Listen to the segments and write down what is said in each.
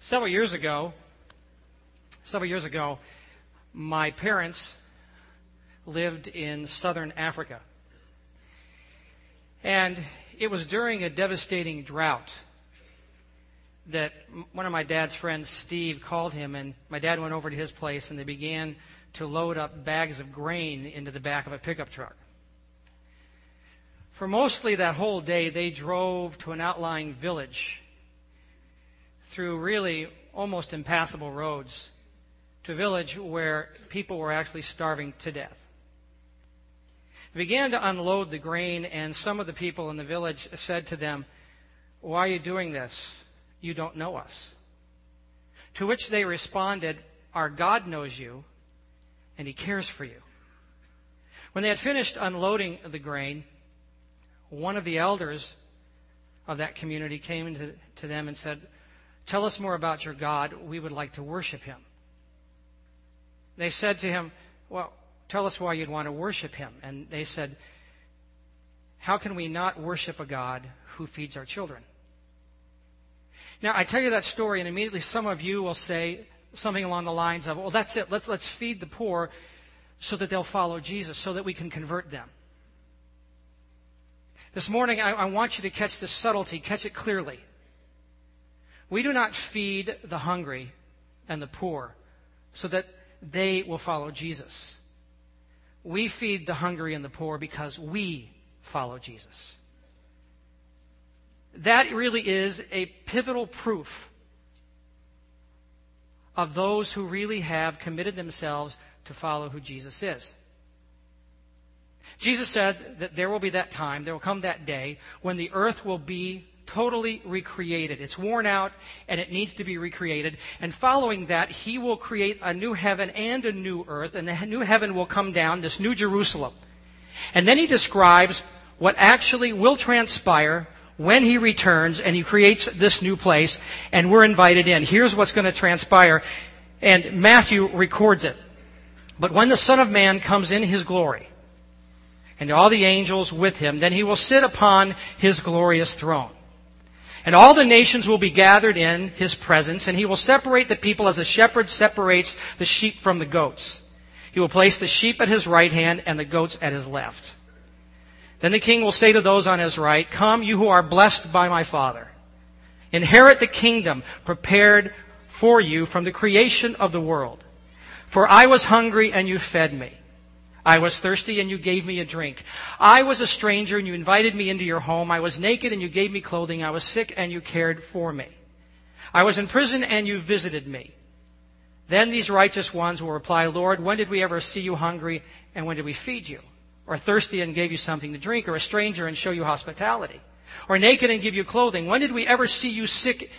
Several years ago, several years ago, my parents lived in southern Africa. And it was during a devastating drought that one of my dad's friends, Steve, called him, and my dad went over to his place, and they began to load up bags of grain into the back of a pickup truck. For mostly that whole day, they drove to an outlying village through really almost impassable roads to a village where people were actually starving to death. They began to unload the grain, and some of the people in the village said to them, Why are you doing this? You don't know us. To which they responded, Our God knows you, and He cares for you. When they had finished unloading the grain, one of the elders of that community came to, to them and said, Tell us more about your God. We would like to worship him. They said to him, Well, tell us why you'd want to worship him. And they said, How can we not worship a God who feeds our children? Now, I tell you that story, and immediately some of you will say something along the lines of, Well, that's it. Let's, let's feed the poor so that they'll follow Jesus, so that we can convert them. This morning, I, I want you to catch this subtlety, catch it clearly. We do not feed the hungry and the poor so that they will follow Jesus. We feed the hungry and the poor because we follow Jesus. That really is a pivotal proof of those who really have committed themselves to follow who Jesus is. Jesus said that there will be that time, there will come that day, when the earth will be totally recreated. It's worn out and it needs to be recreated. And following that, He will create a new heaven and a new earth, and the new heaven will come down, this new Jerusalem. And then He describes what actually will transpire when He returns and He creates this new place, and we're invited in. Here's what's going to transpire. And Matthew records it. But when the Son of Man comes in His glory, and all the angels with him, then he will sit upon his glorious throne. And all the nations will be gathered in his presence, and he will separate the people as a shepherd separates the sheep from the goats. He will place the sheep at his right hand and the goats at his left. Then the king will say to those on his right, Come, you who are blessed by my Father. Inherit the kingdom prepared for you from the creation of the world. For I was hungry and you fed me. I was thirsty and you gave me a drink. I was a stranger and you invited me into your home. I was naked and you gave me clothing. I was sick and you cared for me. I was in prison and you visited me. Then these righteous ones will reply, Lord, when did we ever see you hungry and when did we feed you? Or thirsty and gave you something to drink? Or a stranger and show you hospitality? Or naked and give you clothing? When did we ever see you sick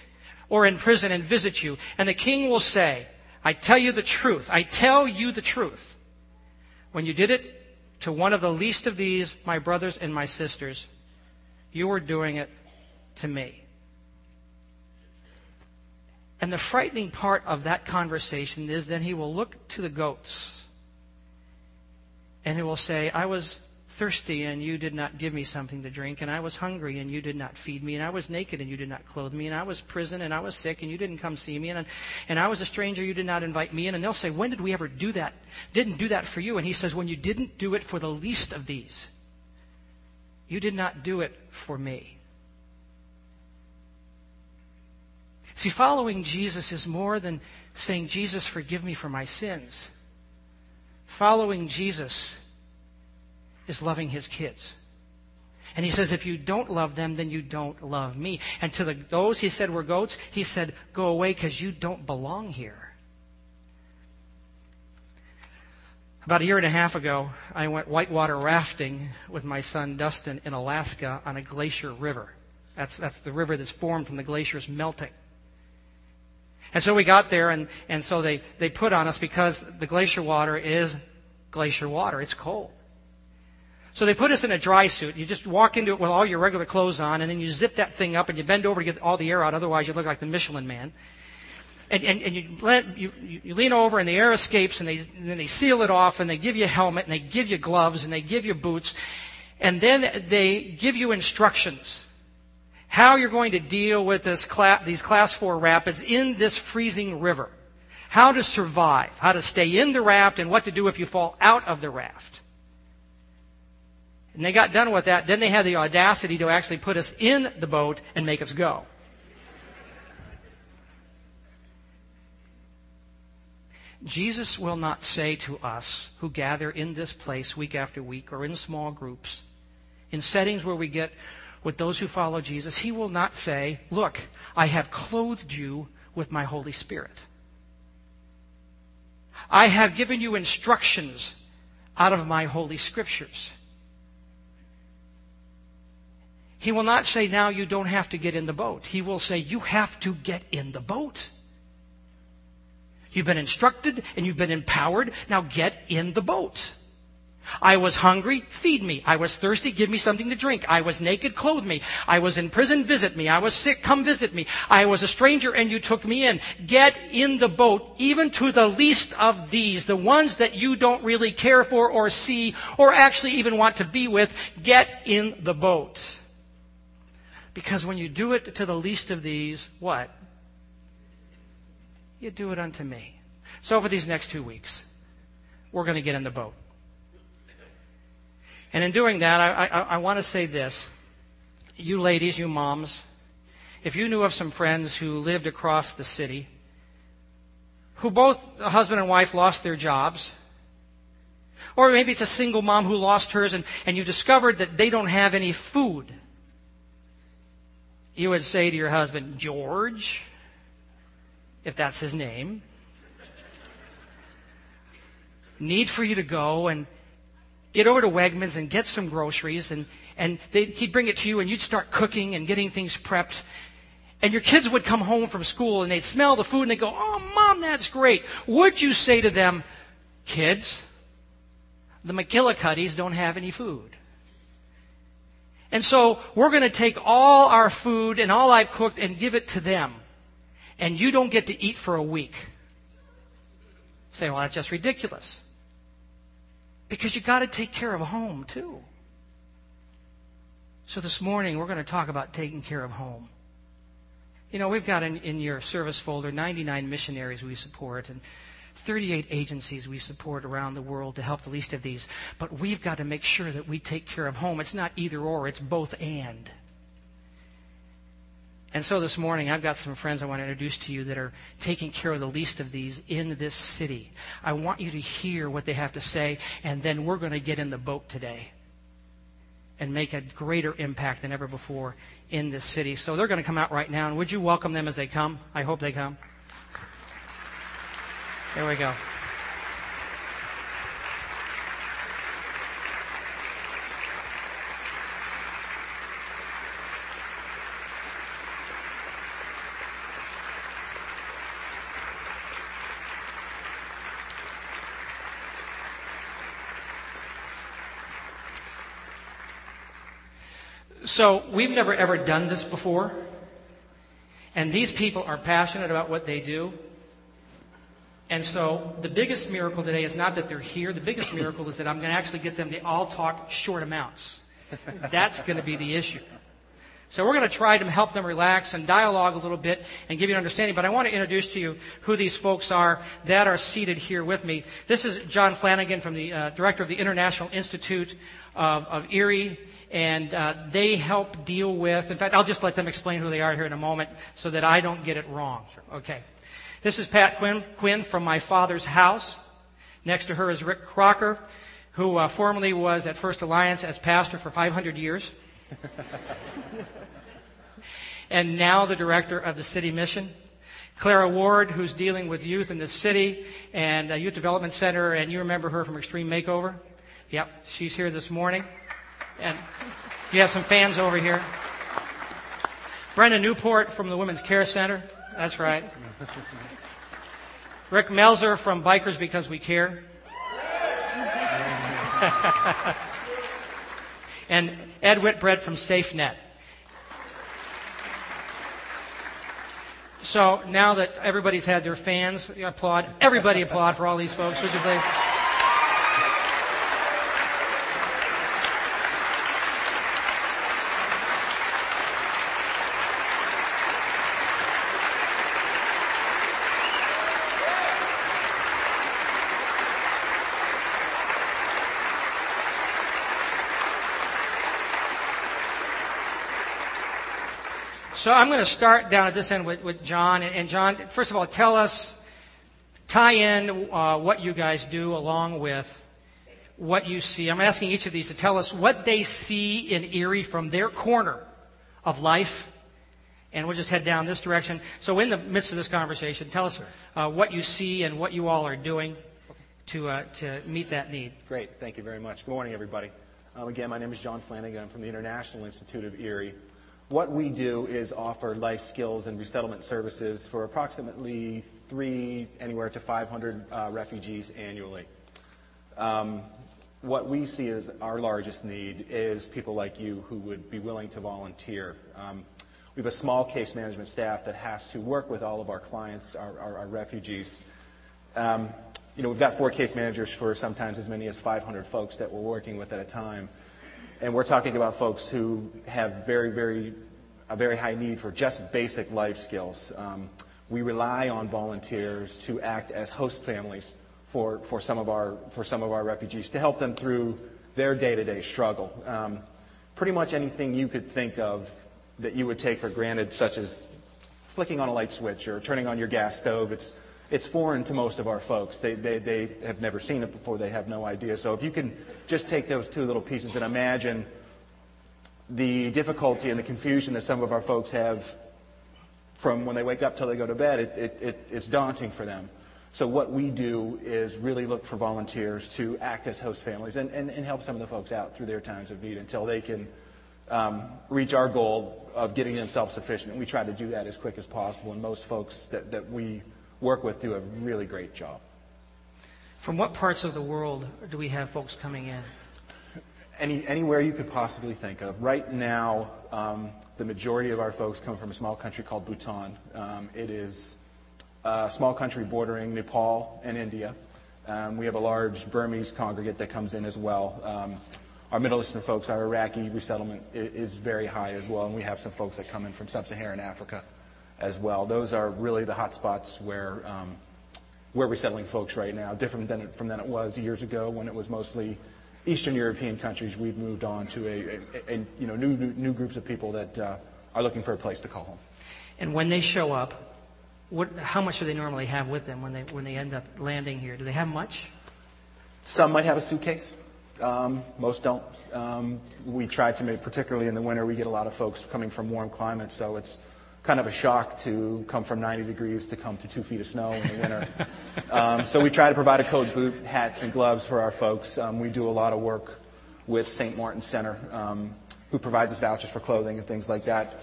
or in prison and visit you? And the king will say, I tell you the truth. I tell you the truth. When you did it to one of the least of these, my brothers and my sisters, you were doing it to me. And the frightening part of that conversation is then he will look to the goats and he will say, I was thirsty and you did not give me something to drink, and I was hungry and you did not feed me, and I was naked and you did not clothe me, and I was prison and I was sick and you didn't come see me, and, and I was a stranger, you did not invite me in. And they'll say, When did we ever do that? Didn't do that for you. And he says, When you didn't do it for the least of these, you did not do it for me. See, following Jesus is more than saying, Jesus, forgive me for my sins. Following Jesus is loving his kids. And he says, if you don't love them, then you don't love me. And to the, those he said were goats, he said, go away because you don't belong here. About a year and a half ago, I went whitewater rafting with my son Dustin in Alaska on a glacier river. That's, that's the river that's formed from the glaciers melting. And so we got there, and, and so they, they put on us because the glacier water is glacier water. It's cold. So they put us in a dry suit. You just walk into it with all your regular clothes on, and then you zip that thing up and you bend over to get all the air out. Otherwise, you look like the Michelin man. And, and, and you, let, you, you lean over and the air escapes, and, they, and then they seal it off, and they give you a helmet, and they give you gloves, and they give you boots, and then they give you instructions. how you're going to deal with this these class four rapids in this freezing river. How to survive, how to stay in the raft, and what to do if you fall out of the raft. And they got done with that. Then they had the audacity to actually put us in the boat and make us go. Jesus will not say to us who gather in this place week after week or in small groups, in settings where we get with those who follow Jesus, He will not say, Look, I have clothed you with my Holy Spirit. I have given you instructions out of my Holy Scriptures. He will not say, Now you don't have to get in the boat. He will say, You have to get in the boat. You've been instructed and you've been empowered. Now get in the boat. I was hungry, feed me. I was thirsty, give me something to drink. I was naked, clothe me. I was in prison, visit me. I was sick, come visit me. I was a stranger and you took me in. Get in the boat, even to the least of these, the ones that you don't really care for or see or actually even want to be with. Get in the boat. Because when you do it to the least of these, what? You do it unto me. So for these next two weeks, we're going to get in the boat. And in doing that, I, I, I want to say this. You ladies, you moms, if you knew of some friends who lived across the city, who both a husband and wife lost their jobs, or maybe it's a single mom who lost hers and, and you discovered that they don't have any food, you would say to your husband, George, if that's his name, need for you to go and get over to Wegmans and get some groceries, and, and they, he'd bring it to you, and you'd start cooking and getting things prepped. And your kids would come home from school and they'd smell the food and they'd go, Oh, mom, that's great. Would you say to them, Kids, the McGillicuddies don't have any food? And so we're going to take all our food and all I've cooked and give it to them. And you don't get to eat for a week. Say, well, that's just ridiculous. Because you got to take care of home too. So this morning we're going to talk about taking care of home. You know, we've got in, in your service folder 99 missionaries we support and 38 agencies we support around the world to help the least of these. But we've got to make sure that we take care of home. It's not either or, it's both and. And so this morning, I've got some friends I want to introduce to you that are taking care of the least of these in this city. I want you to hear what they have to say, and then we're going to get in the boat today and make a greater impact than ever before in this city. So they're going to come out right now, and would you welcome them as they come? I hope they come. Here we go. So we've never ever done this before. And these people are passionate about what they do. And so the biggest miracle today is not that they're here. The biggest miracle is that I'm going to actually get them to all talk short amounts. That's going to be the issue. So we're going to try to help them relax and dialogue a little bit and give you an understanding. But I want to introduce to you who these folks are that are seated here with me. This is John Flanagan from the uh, director of the International Institute of, of Erie. And uh, they help deal with, in fact, I'll just let them explain who they are here in a moment so that I don't get it wrong. Okay. This is Pat Quinn, Quinn from My Father's House. Next to her is Rick Crocker, who uh, formerly was at First Alliance as pastor for 500 years. and now the director of the city mission. Clara Ward, who's dealing with youth in the city and youth development center, and you remember her from Extreme Makeover. Yep, she's here this morning. And you have some fans over here. Brenda Newport from the Women's Care Center. That's right. Rick Melzer from Bikers Because We Care. and Ed Whitbread from SafeNet. So now that everybody's had their fans, applaud. Everybody applaud for all these folks, would you please? So I'm going to start down at this end with, with John. And, John, first of all, tell us, tie in uh, what you guys do along with what you see. I'm asking each of these to tell us what they see in Erie from their corner of life. And we'll just head down this direction. So, in the midst of this conversation, tell us uh, what you see and what you all are doing to, uh, to meet that need. Great. Thank you very much. Good morning, everybody. Um, again, my name is John Flanagan. I'm from the International Institute of Erie. What we do is offer life skills and resettlement services for approximately three, anywhere to 500 uh, refugees annually. Um, what we see as our largest need is people like you who would be willing to volunteer. Um, we have a small case management staff that has to work with all of our clients, our, our, our refugees. Um, you know, we've got four case managers for sometimes as many as 500 folks that we're working with at a time. And we're talking about folks who have very, very, a very high need for just basic life skills. Um, we rely on volunteers to act as host families for, for, some, of our, for some of our refugees to help them through their day-to-day struggle. Um, pretty much anything you could think of that you would take for granted, such as flicking on a light switch or turning on your gas stove, it's, it's foreign to most of our folks. They, they, they have never seen it before. They have no idea. So if you can just take those two little pieces and imagine the difficulty and the confusion that some of our folks have from when they wake up till they go to bed, it, it, it, it's daunting for them. So what we do is really look for volunteers to act as host families and, and, and help some of the folks out through their times of need until they can um, reach our goal of getting them self-sufficient. And we try to do that as quick as possible. And most folks that, that we work with do a really great job. From what parts of the world do we have folks coming in? Any, anywhere you could possibly think of. Right now, um, the majority of our folks come from a small country called Bhutan. Um, it is a small country bordering Nepal and India. Um, we have a large Burmese congregate that comes in as well. Um, our Middle Eastern folks, our Iraqi resettlement is, is very high as well, and we have some folks that come in from sub-Saharan Africa as well. Those are really the hot spots where um, we're resettling folks right now, different than it, from than it was years ago when it was mostly Eastern European countries. We've moved on to a, a, a you know new, new, new groups of people that uh, are looking for a place to call home. And when they show up, what, how much do they normally have with them when they when they end up landing here? Do they have much? Some might have a suitcase. Um, most don't. Um, we try to make, particularly in the winter, we get a lot of folks coming from warm climates, so it's kind of a shock to come from 90 degrees to come to two feet of snow in the winter. um, so we try to provide a coat, boot, hats, and gloves for our folks. Um, we do a lot of work with St. Martin Center, um, who provides us vouchers for clothing and things like that.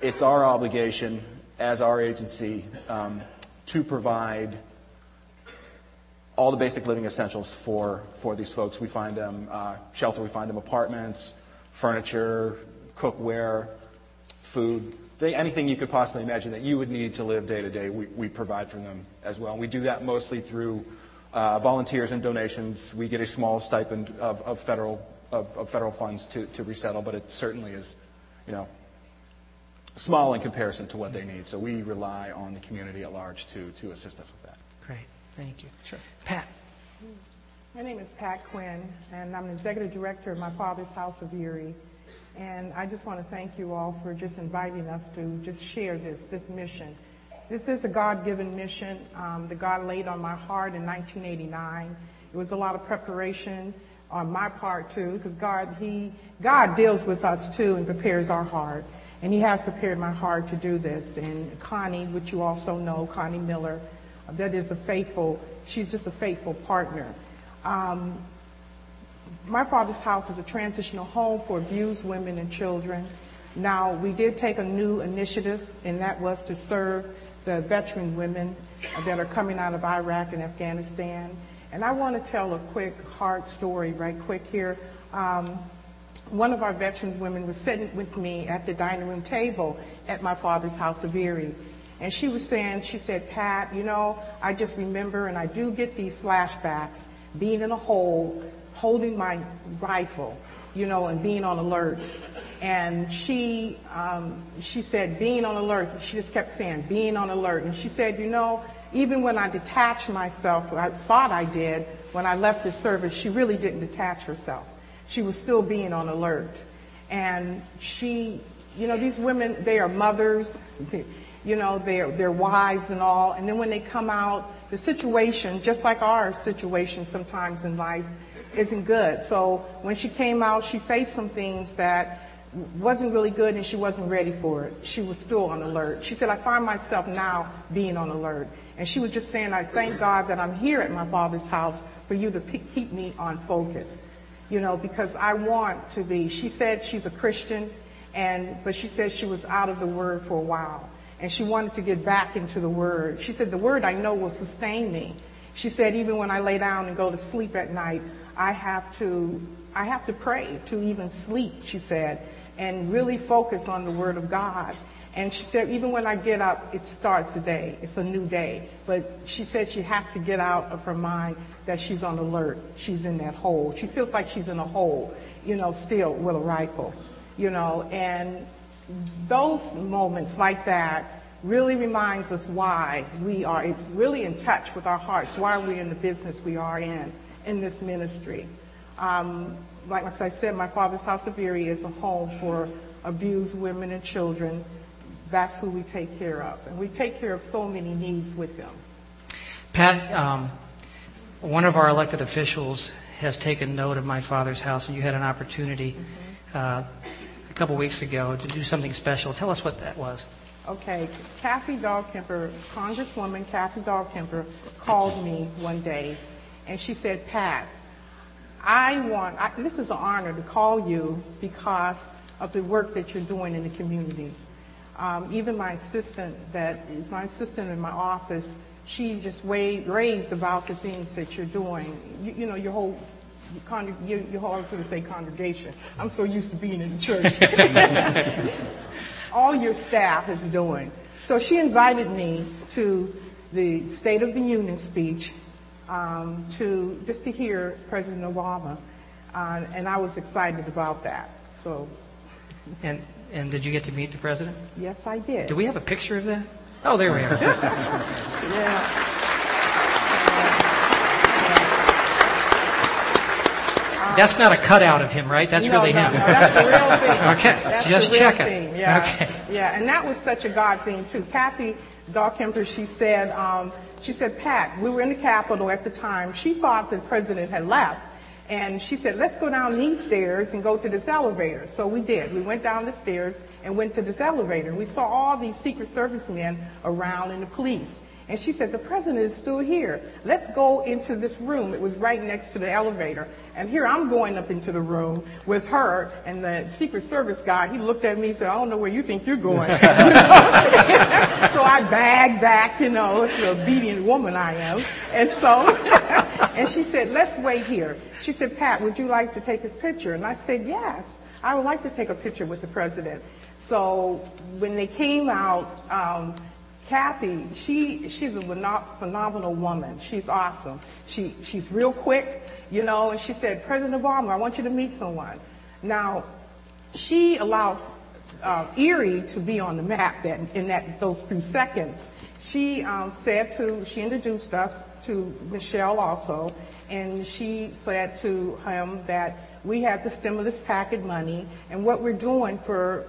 It's our obligation as our agency um, to provide all the basic living essentials for, for these folks. We find them uh, shelter, we find them apartments, furniture, cookware, food, anything you could possibly imagine that you would need to live day to day, we, we provide for them as well. And we do that mostly through uh, volunteers and donations. We get a small stipend of, of federal of, of, federal funds to, to resettle, but it certainly is, you know, small in comparison to what they need. So we rely on the community at large to to assist us with that. Great, thank you. Sure, Pat. My name is Pat Quinn, and I'm the executive director of my father's House of Erie. And I just want to thank you all for just inviting us to just share this, this mission. This is a God-given mission um, that God laid on my heart in 1989. It was a lot of preparation on my part too, because God, He, God deals with us too and prepares our heart. And He has prepared my heart to do this. And Connie, which you also know, Connie Miller, that is a faithful, she's just a faithful partner. Um, my father's house is a transitional home for abused women and children. Now, we did take a new initiative, and that was to serve the veteran women that are coming out of Iraq and Afghanistan. And I want to tell a quick hard story right quick here. Um, one of our veterans women was sitting with me at the dining room table at my father's house of Erie. And she was saying, she said, Pat, you know, I just remember and I do get these flashbacks being in a hole holding my rifle, you know, and being on alert. And she, um, she said, being on alert. She just kept saying, being on alert. And she said, you know, even when I detached myself, I thought I did, when I left the service, she really didn't detach herself. She was still being on alert. And she, you know, these women, they are mothers, you know, they're, they're wives and all. And then when they come out, the situation, just like our situation sometimes in life, isn't good. So when she came out, she faced some things that wasn't really good and she wasn't ready for it. She was still on alert. She said, I find myself now being on alert. And she was just saying, I thank God that I'm here at my father's house for you to keep me on focus. You know, because I want to be. She said she's a Christian, and but she said she was out of the word for a while. And she wanted to get back into the word. She said, The word I know will sustain me. She said, even when I lay down and go to sleep at night, I have to I have to pray to even sleep, she said and really focus on the Word of God. And she said, even when I get up, it starts a day. It's a new day. But she said she has to get out of her mind that she's on alert. She's in that hole. She feels like she's in a hole, you know, still with a rifle, you know. And those moments like that really reminds us why we are, it's really in touch with our hearts, why we're in the business we are in, in this ministry. Um, like I said, my father's house of Erie is a home for abused women and children. That's who we take care of. And we take care of so many needs with them. Pat, um, one of our elected officials has taken note of my father's house, and you had an opportunity mm-hmm. uh, a couple weeks ago to do something special. Tell us what that was. Okay, Kathy Dahlkemper, Congresswoman Kathy Dahlkemper, called me one day, and she said, Pat, I want, I, this is an honor to call you because of the work that you're doing in the community. Um, even my assistant, that is my assistant in my office, she just raved, raved about the things that you're doing. You, you know, your whole, your, your, your always going to say congregation. I'm so used to being in the church. All your staff is doing. So she invited me to the State of the Union speech um, to just to hear President Obama, uh, and I was excited about that. So. And and did you get to meet the president? Yes, I did. Do we have a picture of that? Oh, there we are. yeah. That's not a cutout of him, right? That's no, really no, him. No, that's the real thing. okay, that's just checking. Yeah. Okay. Yeah, and that was such a God thing too. Kathy Dahlkemper, she said, um, she said, Pat, we were in the Capitol at the time. She thought the president had left. And she said, let's go down these stairs and go to this elevator. So we did. We went down the stairs and went to this elevator. We saw all these Secret Service men around and the police. And she said, the president is still here. Let's go into this room. It was right next to the elevator. And here I'm going up into the room with her and the Secret Service guy. He looked at me and said, I don't know where you think you're going. so I bagged back, you know, it's an obedient woman I am. And so, and she said, let's wait here. She said, Pat, would you like to take his picture? And I said, yes, I would like to take a picture with the president. So when they came out, um, Kathy, she, she's a phenomenal woman. She's awesome. She, she's real quick, you know, and she said, President Obama, I want you to meet someone. Now, she allowed uh, Erie to be on the map that, in that, those few seconds. She um, said to, she introduced us to Michelle also, and she said to him that we had the stimulus packet money, and what we're doing for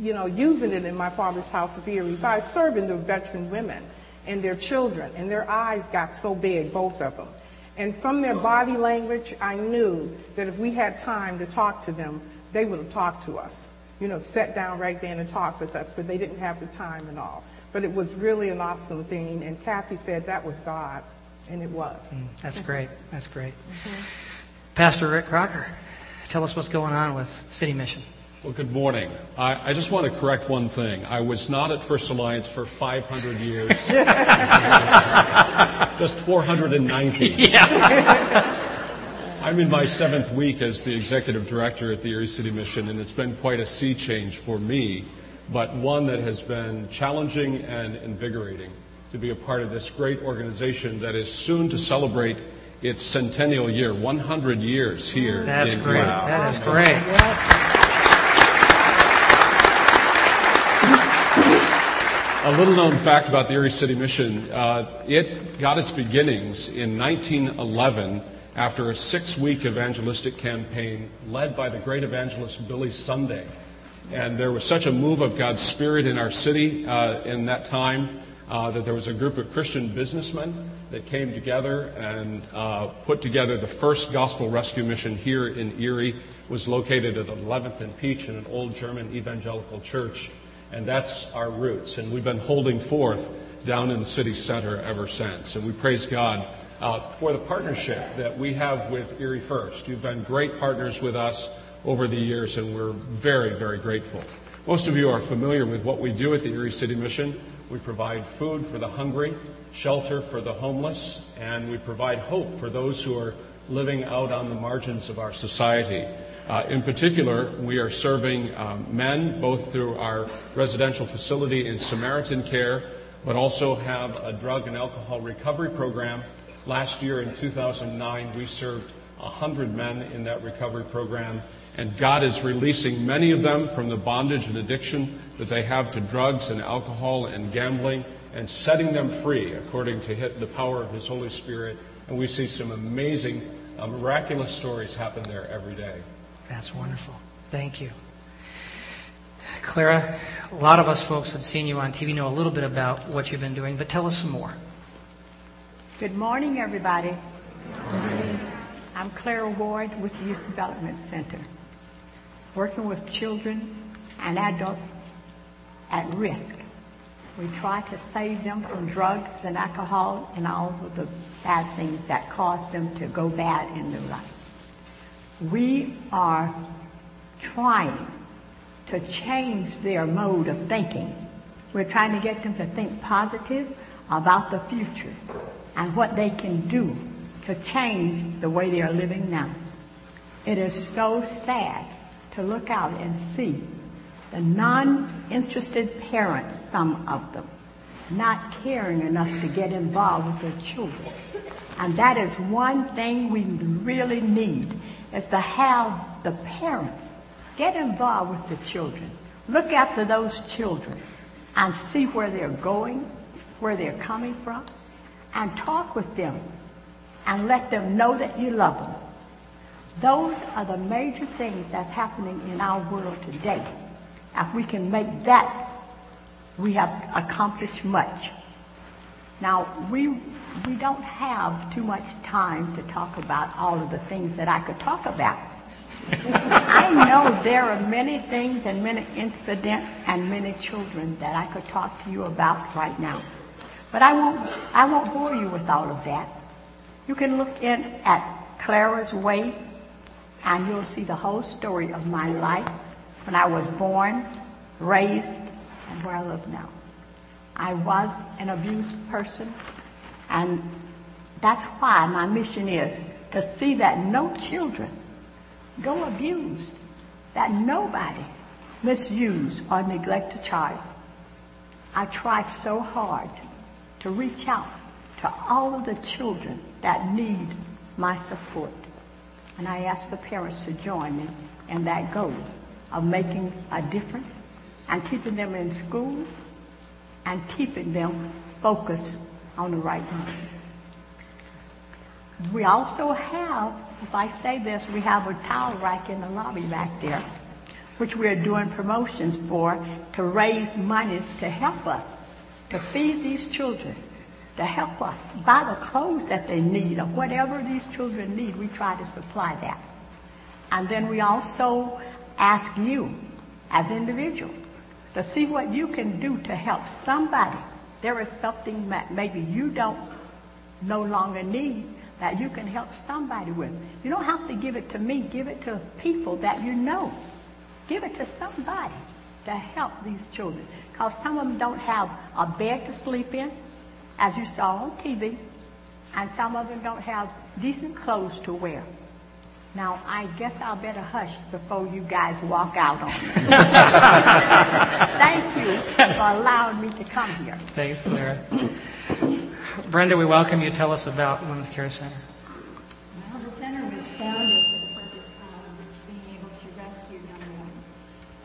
you know, using it in my father's house of Erie by serving the veteran women and their children. And their eyes got so big, both of them. And from their body language, I knew that if we had time to talk to them, they would have talked to us. You know, sat down right then and talked with us, but they didn't have the time and all. But it was really an awesome thing. And Kathy said that was God. And it was. Mm, that's great. That's great. Mm-hmm. Pastor Rick Crocker, tell us what's going on with City Mission. Well, good morning. I, I, just want to correct one thing. I was not at First Alliance for 500 years, just 490. Yeah. I'm in my seventh week as the executive director at the Erie City Mission, and it's been quite a sea change for me, but one that has been challenging and invigorating to be a part of this great organization that is soon to celebrate its centennial year, 100 years here. That's great. Wow. That is great. A little known fact about the Erie City Mission uh, it got its beginnings in 1911 after a six week evangelistic campaign led by the great evangelist Billy Sunday. And there was such a move of God's Spirit in our city uh, in that time uh, that there was a group of Christian businessmen that came together and uh, put together the first gospel rescue mission here in Erie. It was located at 11th and Peach in an old German evangelical church. And that's our roots. And we've been holding forth down in the city center ever since. And we praise God uh, for the partnership that we have with Erie First. You've been great partners with us over the years, and we're very, very grateful. Most of you are familiar with what we do at the Erie City Mission. We provide food for the hungry, shelter for the homeless, and we provide hope for those who are living out on the margins of our society. Uh, in particular, we are serving um, men both through our residential facility in Samaritan Care, but also have a drug and alcohol recovery program. Last year in 2009, we served 100 men in that recovery program, and God is releasing many of them from the bondage and addiction that they have to drugs and alcohol and gambling and setting them free according to the power of His Holy Spirit. And we see some amazing, uh, miraculous stories happen there every day. That's wonderful. Thank you. Clara, a lot of us folks have seen you on TV, know a little bit about what you've been doing, but tell us some more. Good morning, everybody. I'm Clara Ward with the Youth Development Center, working with children and adults at risk. We try to save them from drugs and alcohol and all of the bad things that cause them to go bad in their life. We are trying to change their mode of thinking. We're trying to get them to think positive about the future and what they can do to change the way they are living now. It is so sad to look out and see the non-interested parents, some of them, not caring enough to get involved with their children. And that is one thing we really need is to have the parents get involved with the children. Look after those children and see where they're going, where they're coming from, and talk with them and let them know that you love them. Those are the major things that's happening in our world today. If we can make that, we have accomplished much. Now, we, we don't have too much time to talk about all of the things that I could talk about. I know there are many things and many incidents and many children that I could talk to you about right now. But I won't, I won't bore you with all of that. You can look in at Clara's Way and you'll see the whole story of my life when I was born, raised, and where I live now. I was an abused person, and that's why my mission is to see that no children go abused, that nobody misuse or neglect a child. I try so hard to reach out to all of the children that need my support. And I ask the parents to join me in that goal of making a difference and keeping them in school and keeping them focused on the right thing. We also have, if I say this, we have a towel rack in the lobby back there, which we are doing promotions for to raise monies to help us to feed these children, to help us buy the clothes that they need or whatever these children need, we try to supply that. And then we also ask you as individuals to see what you can do to help somebody. There is something that maybe you don't no longer need that you can help somebody with. You don't have to give it to me. Give it to people that you know. Give it to somebody to help these children. Because some of them don't have a bed to sleep in, as you saw on TV. And some of them don't have decent clothes to wear. Now, I guess I'll better hush before you guys walk out on me. Thank you for allowing me to come here. Thanks, Clara. Brenda, we welcome you. Tell us about Women's Care Center. Well, the center was founded for the purpose of being able to rescue young women.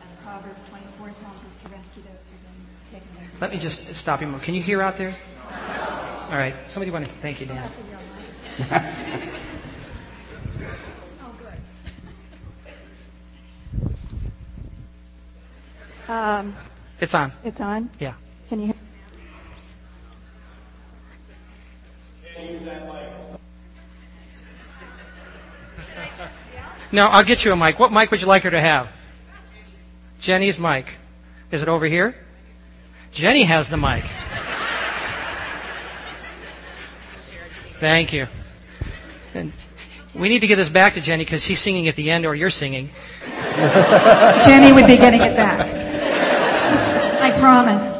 As Proverbs 24 tells us to rescue those who've been taken away. Let me just stop you. Can you hear out there? All right. Somebody want to thank you, Dan. Um, It's on. it's on? Yeah. Can you hear? No, I'll get you a mic. What mic would you like her to have? Jenny's mic. Is it over here? Jenny has the mic. Thank you. And we need to get this back to Jenny because she's singing at the end or you're singing. Jenny would be getting it back. I promise.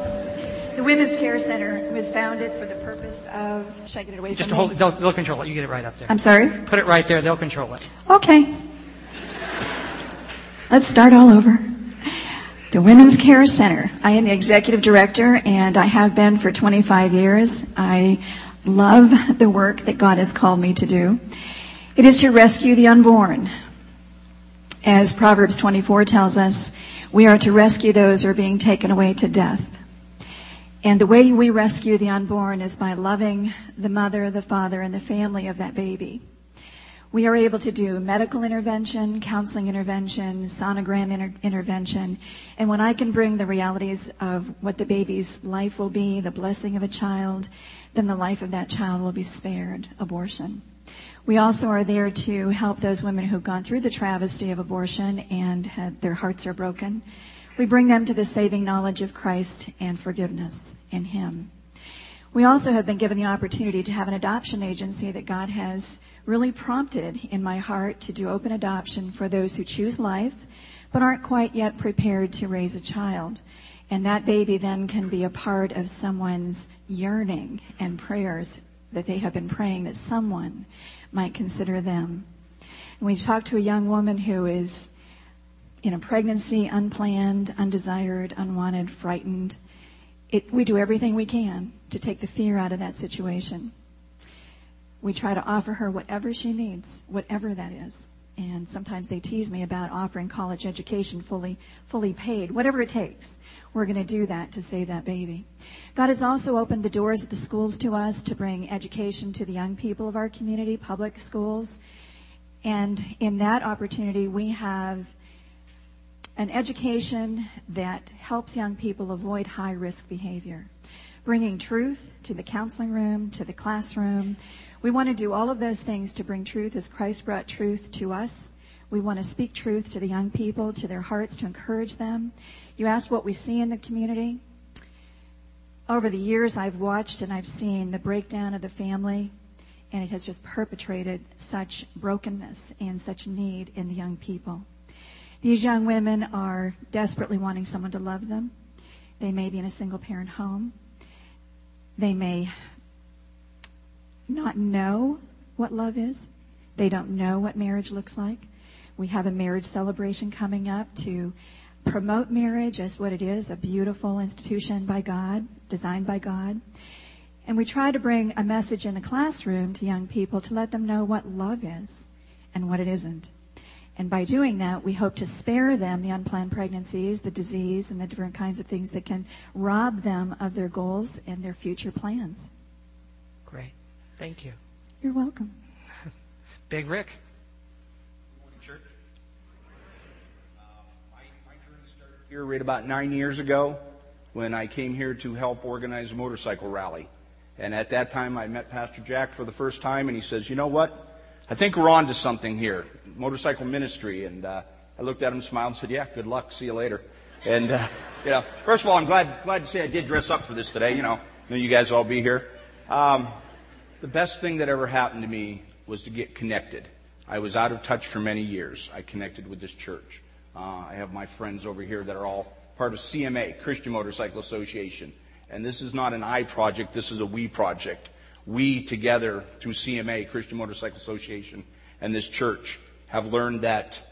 The Women's Care Center was founded for the purpose of. Should I get it away Just from hold me? it. They'll, they'll control it. You get it right up there. I'm sorry? Put it right there. They'll control it. Okay. Let's start all over. The Women's Care Center. I am the executive director and I have been for 25 years. I love the work that God has called me to do. It is to rescue the unborn. As Proverbs 24 tells us, we are to rescue those who are being taken away to death. And the way we rescue the unborn is by loving the mother, the father, and the family of that baby. We are able to do medical intervention, counseling intervention, sonogram inter- intervention. And when I can bring the realities of what the baby's life will be, the blessing of a child, then the life of that child will be spared abortion. We also are there to help those women who've gone through the travesty of abortion and had, their hearts are broken. We bring them to the saving knowledge of Christ and forgiveness in Him. We also have been given the opportunity to have an adoption agency that God has really prompted in my heart to do open adoption for those who choose life but aren't quite yet prepared to raise a child. And that baby then can be a part of someone's yearning and prayers that they have been praying that someone might consider them. And we talked to a young woman who is in a pregnancy, unplanned, undesired, unwanted, frightened. It, we do everything we can to take the fear out of that situation. We try to offer her whatever she needs, whatever that is. And sometimes they tease me about offering college education fully, fully paid, whatever it takes. We're going to do that to save that baby. God has also opened the doors of the schools to us to bring education to the young people of our community, public schools. And in that opportunity, we have an education that helps young people avoid high risk behavior. Bringing truth to the counseling room, to the classroom. We want to do all of those things to bring truth as Christ brought truth to us. We want to speak truth to the young people, to their hearts, to encourage them. You asked what we see in the community. Over the years, I've watched and I've seen the breakdown of the family, and it has just perpetrated such brokenness and such need in the young people. These young women are desperately wanting someone to love them. They may be in a single parent home. They may not know what love is. They don't know what marriage looks like. We have a marriage celebration coming up to promote marriage as what it is, a beautiful institution by God, designed by God. And we try to bring a message in the classroom to young people to let them know what love is and what it isn't. And by doing that, we hope to spare them the unplanned pregnancies, the disease, and the different kinds of things that can rob them of their goals and their future plans. Great. Thank you. You're welcome. Big Rick. Good morning, church. my, my journey started here right about nine years ago when I came here to help organize a motorcycle rally. And at that time, I met Pastor Jack for the first time, and he says, "You know what? I think we're on to something here, motorcycle ministry." And uh, I looked at him, smiled, and said, "Yeah, good luck. See you later." And uh, you know, first of all, I'm glad glad to say I did dress up for this today. You know, know you guys all be here. Um, the best thing that ever happened to me was to get connected. I was out of touch for many years. I connected with this church. Uh, I have my friends over here that are all part of CMA, Christian Motorcycle Association. And this is not an I project, this is a we project. We together, through CMA, Christian Motorcycle Association, and this church, have learned that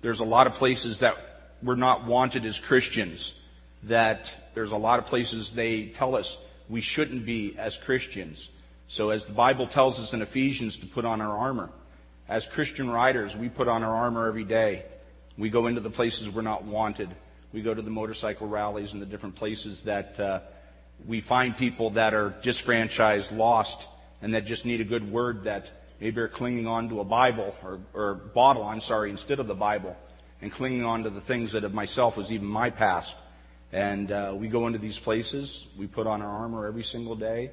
there's a lot of places that we're not wanted as Christians. That there's a lot of places they tell us we shouldn't be as Christians. So as the Bible tells us in Ephesians to put on our armor, as Christian riders, we put on our armor every day. We go into the places we're not wanted. We go to the motorcycle rallies and the different places that uh, we find people that are disfranchised, lost, and that just need a good word that maybe are clinging on to a Bible or, or bottle, I'm sorry, instead of the Bible, and clinging on to the things that of myself was even my past. And uh, we go into these places, we put on our armor every single day,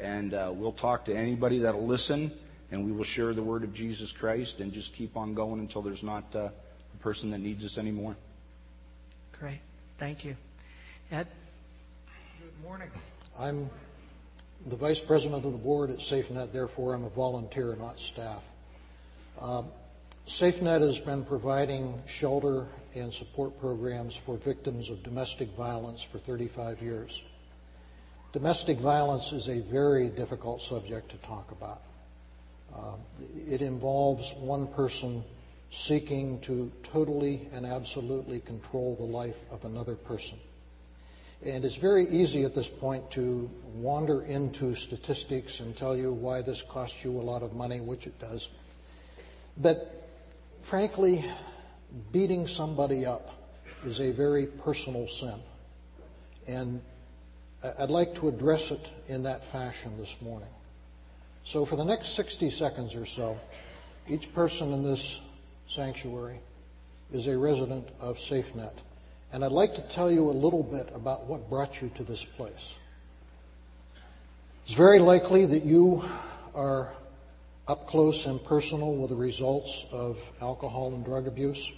and uh, we'll talk to anybody that'll listen, and we will share the word of Jesus Christ and just keep on going until there's not uh, a person that needs us anymore. Great. Thank you. Ed? Good morning. I'm the vice president of the board at SafeNet, therefore I'm a volunteer, not staff. Um, SafeNet has been providing shelter and support programs for victims of domestic violence for 35 years. Domestic violence is a very difficult subject to talk about. Uh, it involves one person seeking to totally and absolutely control the life of another person. And it's very easy at this point to wander into statistics and tell you why this costs you a lot of money, which it does. But frankly, beating somebody up is a very personal sin. And I'd like to address it in that fashion this morning. So, for the next 60 seconds or so, each person in this sanctuary is a resident of SafeNet. And I'd like to tell you a little bit about what brought you to this place. It's very likely that you are up close and personal with the results of alcohol and drug abuse.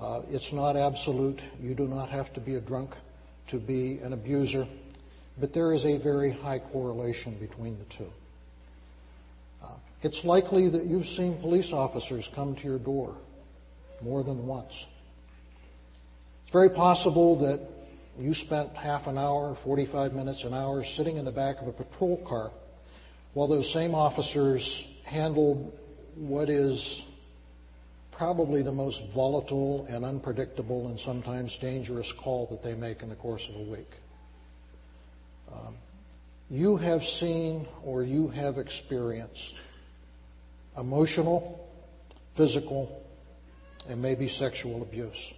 Uh, it's not absolute. You do not have to be a drunk to be an abuser, but there is a very high correlation between the two. Uh, it's likely that you've seen police officers come to your door more than once. It's very possible that you spent half an hour, 45 minutes, an hour sitting in the back of a patrol car while those same officers handled what is probably the most volatile and unpredictable and sometimes dangerous call that they make in the course of a week. Um, you have seen or you have experienced emotional, physical, and maybe sexual abuse.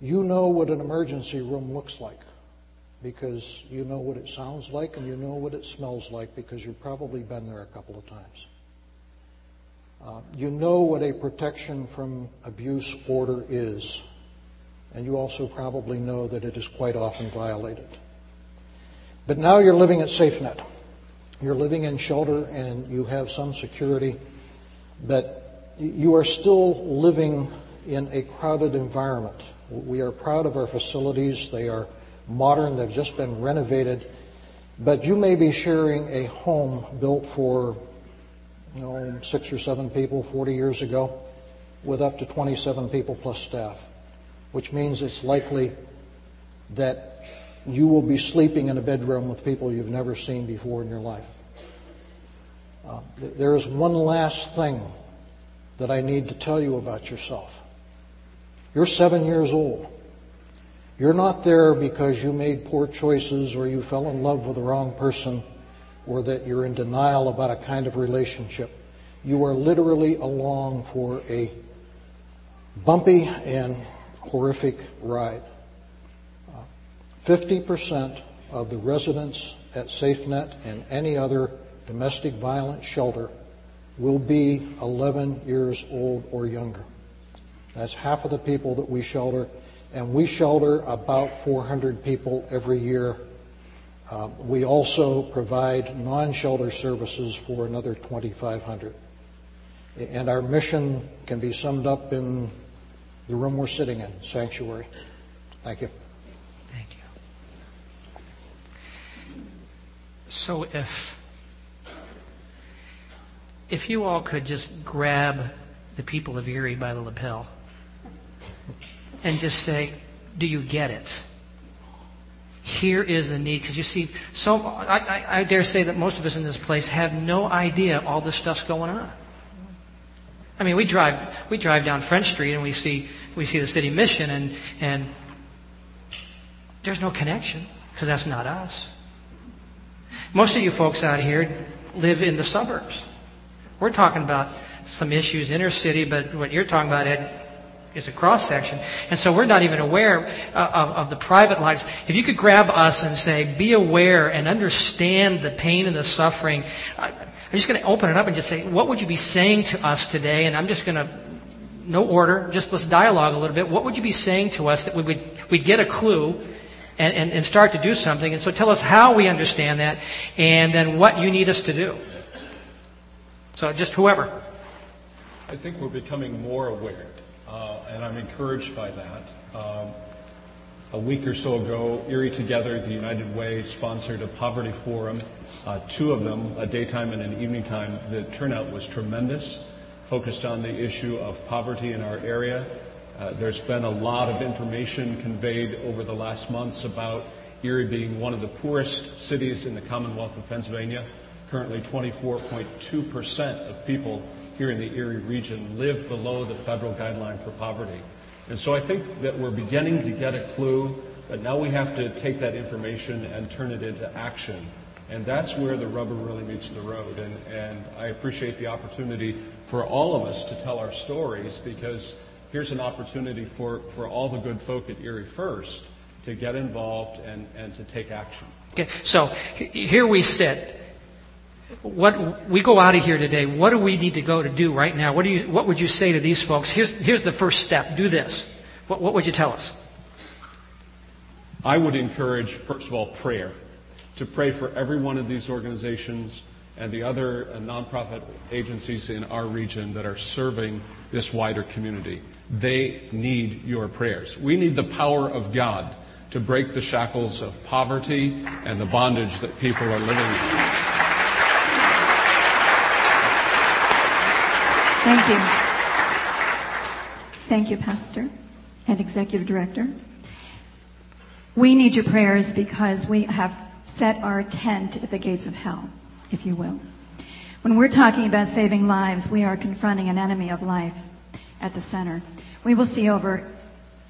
You know what an emergency room looks like because you know what it sounds like and you know what it smells like because you've probably been there a couple of times. Uh, you know what a protection from abuse order is, and you also probably know that it is quite often violated. But now you're living at SafeNet. You're living in shelter and you have some security, but you are still living in a crowded environment. We are proud of our facilities. They are modern, they've just been renovated. But you may be sharing a home built for you know, six or seven people 40 years ago with up to 27 people plus staff, which means it's likely that you will be sleeping in a bedroom with people you've never seen before in your life. Uh, there is one last thing that I need to tell you about yourself. You're seven years old. You're not there because you made poor choices or you fell in love with the wrong person or that you're in denial about a kind of relationship. You are literally along for a bumpy and horrific ride. Uh, 50% of the residents at SafeNet and any other domestic violence shelter will be 11 years old or younger. That's half of the people that we shelter and we shelter about 400 people every year. Uh, we also provide non-shelter services for another 2,500. And our mission can be summed up in the room we're sitting in, sanctuary. Thank you. Thank you. So if if you all could just grab the people of Erie by the lapel and just say, Do you get it? Here is the need. Because you see, so I, I, I dare say that most of us in this place have no idea all this stuff's going on. I mean, we drive we drive down French Street and we see we see the city mission and and there's no connection because that's not us. Most of you folks out here live in the suburbs. We're talking about some issues inner city, but what you're talking about, Ed, is a cross section. And so we're not even aware uh, of, of the private lives. If you could grab us and say, be aware and understand the pain and the suffering, I'm just going to open it up and just say, what would you be saying to us today? And I'm just going to no order, just let's dialogue a little bit. What would you be saying to us that we would we'd get a clue and, and, and start to do something? And so tell us how we understand that and then what you need us to do. So just whoever. I think we're becoming more aware, uh, and I'm encouraged by that. Um, a week or so ago, Erie Together, the United Way, sponsored a poverty forum, uh, two of them, a daytime and an evening time. The turnout was tremendous, focused on the issue of poverty in our area. Uh, there's been a lot of information conveyed over the last months about Erie being one of the poorest cities in the Commonwealth of Pennsylvania. Currently, 24.2% of people here in the Erie region live below the federal guideline for poverty. And so I think that we're beginning to get a clue, but now we have to take that information and turn it into action. And that's where the rubber really meets the road. And, and I appreciate the opportunity for all of us to tell our stories because here's an opportunity for, for all the good folk at Erie First to get involved and, and to take action. Okay, so here we sit. What we go out of here today. What do we need to go to do right now? What do you? What would you say to these folks? Here's here's the first step. Do this. What, what would you tell us? I would encourage, first of all, prayer. To pray for every one of these organizations and the other nonprofit agencies in our region that are serving this wider community. They need your prayers. We need the power of God to break the shackles of poverty and the bondage that people are living in. Thank you. Thank you, Pastor and Executive Director. We need your prayers because we have set our tent at the gates of hell, if you will. When we're talking about saving lives, we are confronting an enemy of life at the center. We will see over,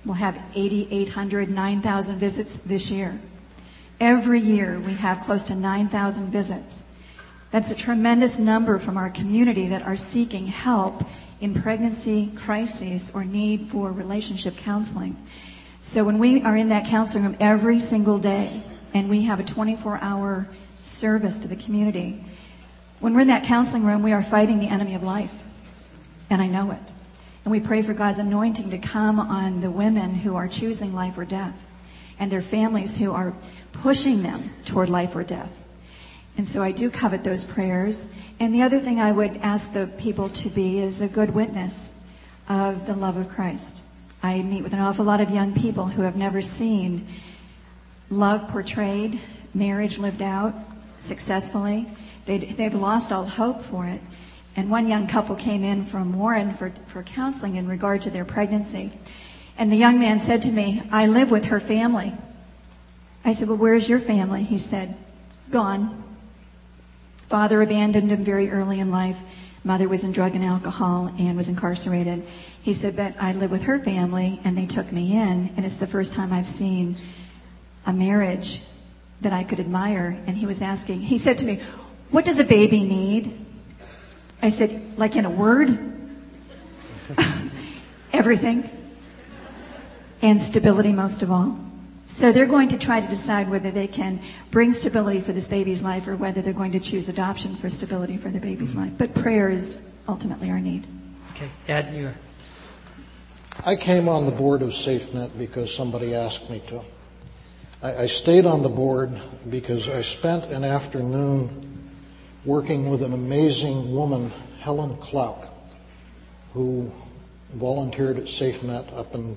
we'll have 8,800, 9,000 visits this year. Every year we have close to 9,000 visits. That's a tremendous number from our community that are seeking help in pregnancy crises or need for relationship counseling. So when we are in that counseling room every single day and we have a 24 hour service to the community, when we're in that counseling room, we are fighting the enemy of life. And I know it. And we pray for God's anointing to come on the women who are choosing life or death and their families who are pushing them toward life or death. And so I do covet those prayers. And the other thing I would ask the people to be is a good witness of the love of Christ. I meet with an awful lot of young people who have never seen love portrayed, marriage lived out successfully. they have lost all hope for it. And one young couple came in from Warren for, for counseling in regard to their pregnancy. And the young man said to me, I live with her family. I said, Well, where's your family? He said, Gone. Father abandoned him very early in life. Mother was in drug and alcohol and was incarcerated. He said, but I live with her family and they took me in and it's the first time I've seen a marriage that I could admire. And he was asking, he said to me, what does a baby need? I said, like in a word? Everything. And stability most of all. So they're going to try to decide whether they can bring stability for this baby's life or whether they're going to choose adoption for stability for the baby's mm-hmm. life. But prayer is ultimately our need. Okay, Ed, you. I came on the board of SafeNet because somebody asked me to. I, I stayed on the board because I spent an afternoon working with an amazing woman, Helen Klauck, who volunteered at SafeNet up in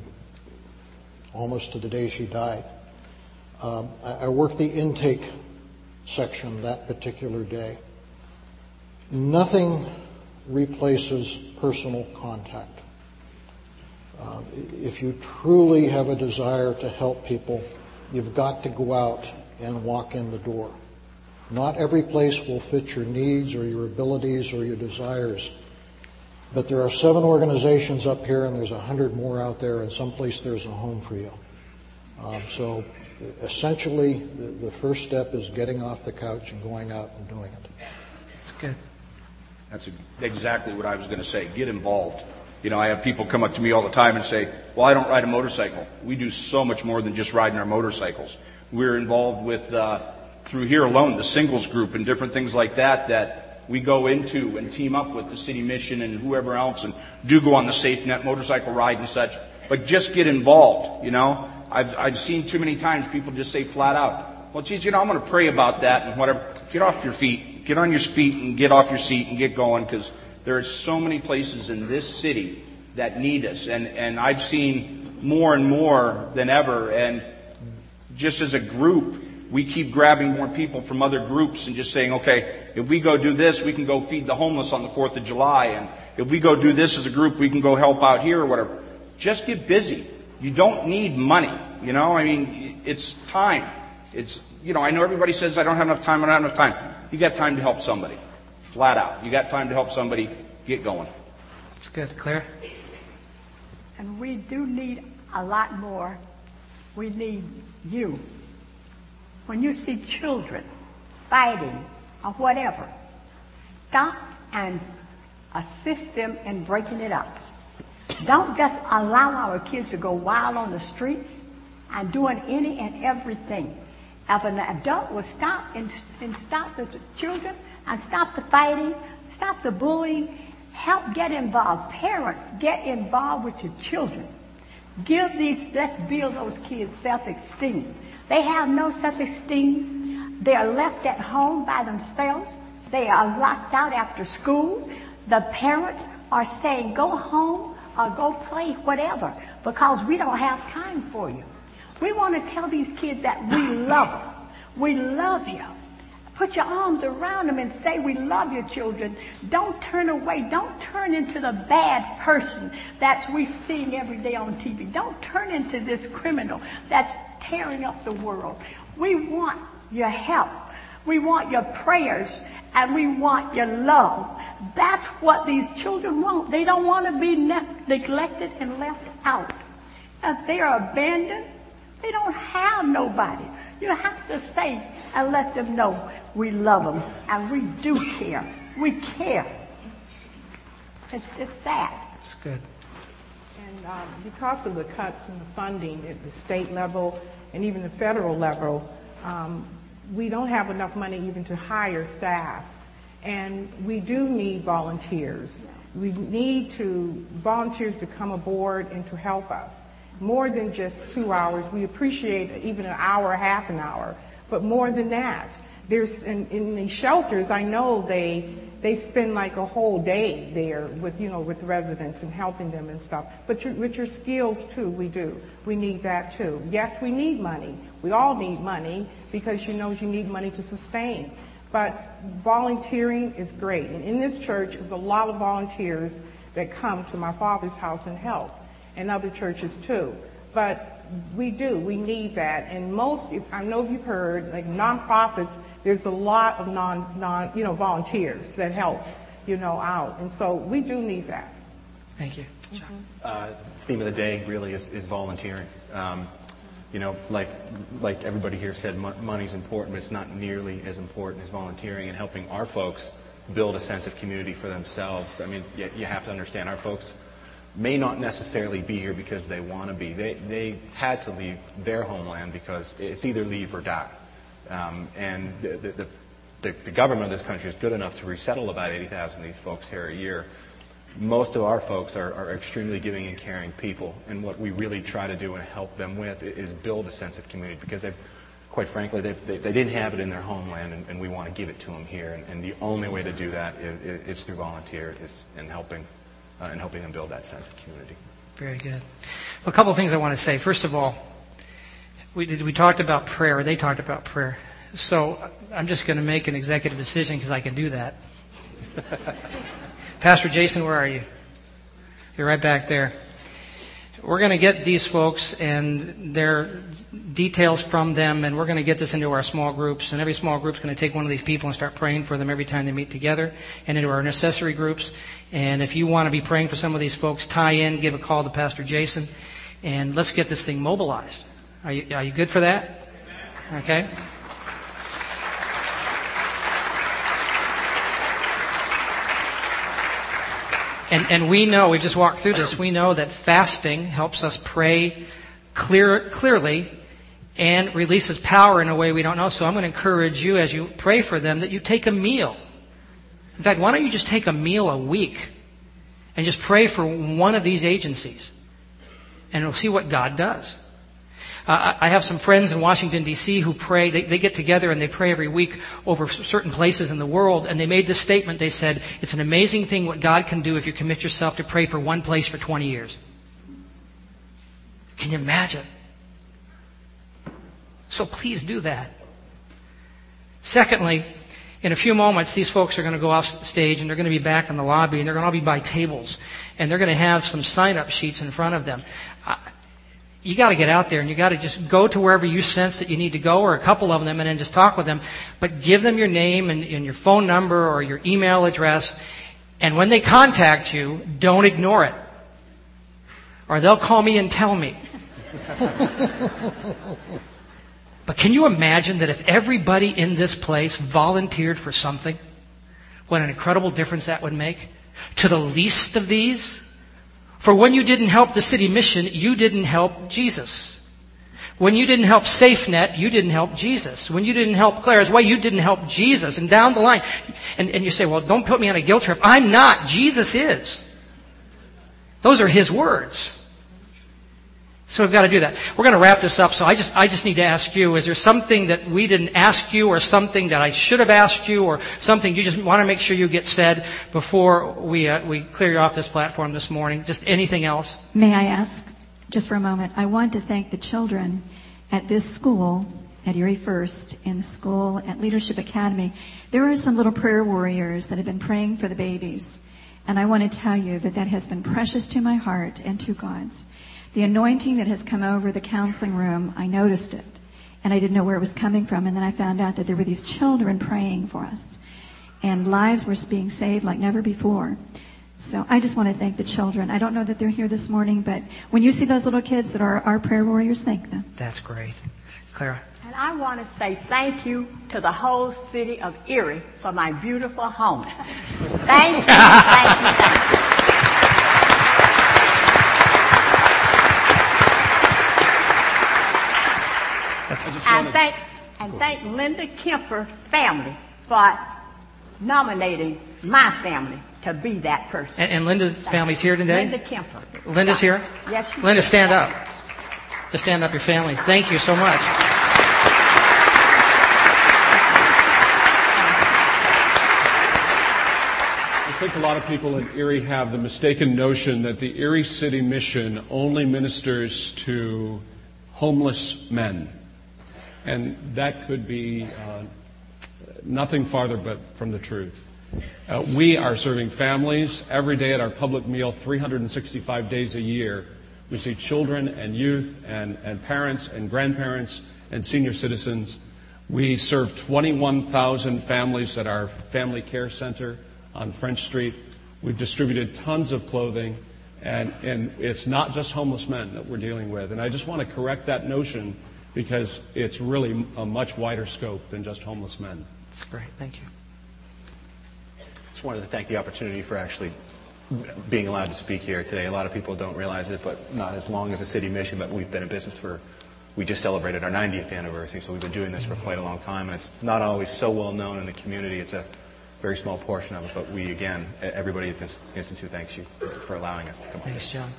almost to the day she died. Um, I, I worked the intake section that particular day. Nothing replaces personal contact. Uh, if you truly have a desire to help people, you've got to go out and walk in the door. Not every place will fit your needs or your abilities or your desires. But there are seven organizations up here, and there's a hundred more out there, and someplace there's a home for you. Um, so essentially, the, the, first step is getting off the couch and going out and doing it. That's good. That's exactly what I was going to say. Get involved. You know, I have people come up to me all the time and say, Well, I don't ride a motorcycle. We do so much more than just riding our motorcycles. We're involved with, uh, through here alone, the singles group and different things like that that we go into and team up with the city mission and whoever else and do go on the SafeNet motorcycle ride and such. But just get involved, you know. I've, I've seen too many times people just say flat out, well, geez, you know, I'm going to pray about that and whatever. Get off your feet. Get on your feet and get off your seat and get going because there are so many places in this city that need us. And, and I've seen more and more than ever. And just as a group, we keep grabbing more people from other groups and just saying, okay, if we go do this, we can go feed the homeless on the 4th of July. And if we go do this as a group, we can go help out here or whatever. Just get busy. You don't need money. You know, I mean, it's time. It's, you know, I know everybody says, I don't have enough time, I don't have enough time. You got time to help somebody. Flat out. You got time to help somebody. Get going. That's good. Claire? And we do need a lot more. We need you. When you see children fighting or whatever, stop and assist them in breaking it up. Don't just allow our kids to go wild on the streets and doing any and everything. If an adult will stop and, and stop the children and stop the fighting, stop the bullying, help get involved. Parents, get involved with your children. Give these, let's build those kids self-esteem. They have no self-esteem. They are left at home by themselves. They are locked out after school. The parents are saying, go home or go play, whatever, because we don't have time for you. We want to tell these kids that we love them. We love you. Put your arms around them and say, we love your children. Don't turn away. Don't turn into the bad person that we're seeing every day on TV. Don't turn into this criminal that's tearing up the world. We want your help. We want your prayers and we want your love. That's what these children want. They don't want to be ne- neglected and left out. If they are abandoned, they don't have nobody. You have to say and let them know we love them and we do care. We care. It's, it's sad. It's good. And um, because of the cuts in the funding at the state level and even the federal level, um, we don't have enough money even to hire staff. And we do need volunteers. We need to volunteers to come aboard and to help us. More than just two hours. We appreciate even an hour, half an hour, but more than that. There's in, in the shelters. I know they they spend like a whole day there with you know with residents and helping them and stuff. But your, with your skills too, we do. We need that too. Yes, we need money. We all need money because you know you need money to sustain. But volunteering is great. And in this church, there's a lot of volunteers that come to my father's house and help, and other churches too. But we do. We need that. And most, I know you've heard, like nonprofits, there's a lot of non, non, you know, volunteers that help, you know, out. And so we do need that. Thank you. Uh, theme of the day really is, is volunteering. Um, you know, like like everybody here said, mo- money's important, but it's not nearly as important as volunteering and helping our folks build a sense of community for themselves. I mean, you, you have to understand our folks may not necessarily be here because they want to be. They, they had to leave their homeland because it's either leave or die. Um, and the, the, the, the government of this country is good enough to resettle about 80,000 of these folks here a year. Most of our folks are, are extremely giving and caring people, and what we really try to do and help them with is build a sense of community because they've, quite frankly, they, they didn't have it in their homeland, and, and we want to give it to them here. And, and the only way to do that is, is through volunteer is, and helping uh, and helping them build that sense of community. Very good. Well, a couple of things I want to say. First of all, we, did, we talked about prayer. They talked about prayer. So I'm just going to make an executive decision because I can do that. Pastor Jason, where are you? You're right back there. We're going to get these folks and their details from them, and we're going to get this into our small groups. And every small group is going to take one of these people and start praying for them every time they meet together, and into our necessary groups. And if you want to be praying for some of these folks, tie in, give a call to Pastor Jason, and let's get this thing mobilized. Are you, are you good for that? Okay. And, and we know, we've just walked through this, we know that fasting helps us pray clear, clearly and releases power in a way we don't know. So I'm going to encourage you as you pray for them that you take a meal. In fact, why don't you just take a meal a week and just pray for one of these agencies? And we'll see what God does. Uh, I have some friends in Washington, D.C. who pray. They, they, get together and they pray every week over certain places in the world. And they made this statement. They said, It's an amazing thing what God can do if you commit yourself to pray for one place for 20 years. Can you imagine? So please do that. Secondly, in a few moments, these folks are going to go off stage and they're going to be back in the lobby and they're going to all be by tables and they're going to have some sign up sheets in front of them. you got to get out there and you got to just go to wherever you sense that you need to go or a couple of them and then just talk with them. But give them your name and, and your phone number or your email address. And when they contact you, don't ignore it. Or they'll call me and tell me. But can you imagine that if everybody in this place volunteered for something, what an incredible difference that would make? To the least of these? For when you didn't help the city mission, you didn't help Jesus. When you didn't help SafeNet, you didn't help Jesus. When you didn't help Claire's Way, you didn't help Jesus. And down the line, and, and you say, well, don't put me on a guilt trip. I'm not. Jesus is. Those are his words. So we've got to do that. We're going to wrap this up. So I just, I just need to ask you, is there something that we didn't ask you or something that I should have asked you or something you just want to make sure you get said before we, uh, we clear you off this platform this morning? Just anything else? May I ask, just for a moment, I want to thank the children at this school at Erie First and the school at Leadership Academy. There are some little prayer warriors that have been praying for the babies. And I want to tell you that that has been precious to my heart and to God's. The anointing that has come over the counseling room, I noticed it. And I didn't know where it was coming from. And then I found out that there were these children praying for us. And lives were being saved like never before. So I just want to thank the children. I don't know that they're here this morning, but when you see those little kids that are our prayer warriors, thank them. That's great. Clara. And I want to say thank you to the whole city of Erie for my beautiful home. Thank you, thank you, thank you. And thank, and thank Linda Kemper's family for nominating my family to be that person. And, and Linda's family's here today? Linda Kemper. Linda's here? Yes, Linda, is. stand up. Just stand up your family. Thank you so much. I think a lot of people in Erie have the mistaken notion that the Erie City Mission only ministers to homeless men. And that could be uh, nothing farther but from the truth. Uh, we are serving families every day at our public meal, 365 days a year. We see children and youth and, and parents and grandparents and senior citizens. We serve 21,000 families at our family care center on French Street. We've distributed tons of clothing, and, and it's not just homeless men that we're dealing with. And I just want to correct that notion because it's really a much wider scope than just homeless men. That's great. Thank you. Just wanted to thank the opportunity for actually being allowed to speak here today. A lot of people don't realize it, but not as long as a city mission, but we've been in business for, we just celebrated our 90th anniversary, so we've been doing this for quite a long time, and it's not always so well known in the community. It's a very small portion of it, but we, again, everybody at this Institute thanks you for allowing us to come Thanks, John.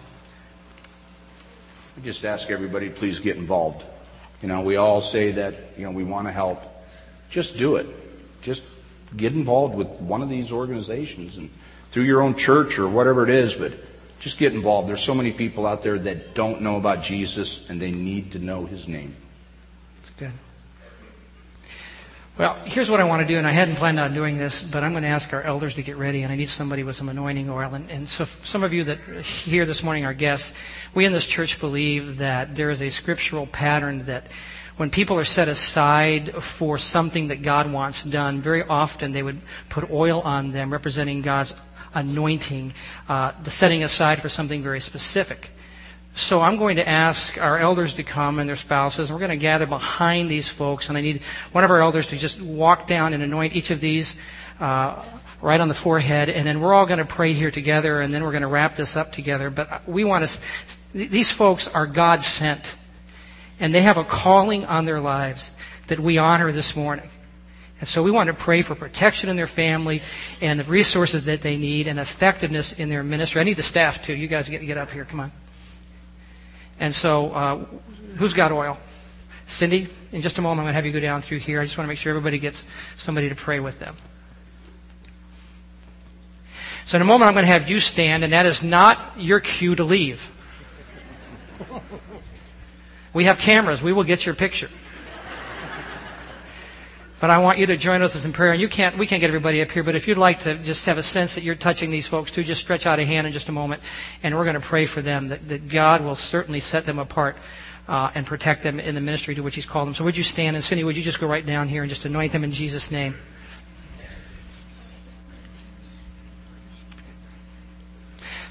I just ask everybody to please get involved. You know, we all say that, you know, we want to help. Just do it. Just get involved with one of these organizations and through your own church or whatever it is, but just get involved. There's so many people out there that don't know about Jesus and they need to know his name. That's good. Well, here's what I want to do, and I hadn't planned on doing this, but I'm going to ask our elders to get ready, and I need somebody with some anointing oil. And, and so, some of you that here this morning are guests. We in this church believe that there is a scriptural pattern that when people are set aside for something that God wants done, very often they would put oil on them, representing God's anointing, uh, the setting aside for something very specific. So I'm going to ask our elders to come and their spouses. We're going to gather behind these folks, and I need one of our elders to just walk down and anoint each of these uh, right on the forehead, and then we're all going to pray here together, and then we're going to wrap this up together. But we want to. These folks are God sent, and they have a calling on their lives that we honor this morning. And so we want to pray for protection in their family and the resources that they need and effectiveness in their ministry. I need the staff too. You guys get, get up here. Come on. And so, uh, who's got oil? Cindy, in just a moment, I'm going to have you go down through here. I just want to make sure everybody gets somebody to pray with them. So in a moment, I'm going to have you stand, and that is not your cue to leave. We have cameras. We will get your picture. But I want you to join with us in prayer. And you can't, we can't get everybody up here, but if you'd like to just have a sense that you're touching these folks too, just stretch out a hand in just a moment. And we're going to pray for them that, that God will certainly set them apart uh, and protect them in the ministry to which He's called them. So would you stand? And Cindy, would you just go right down here and just anoint them in Jesus' name?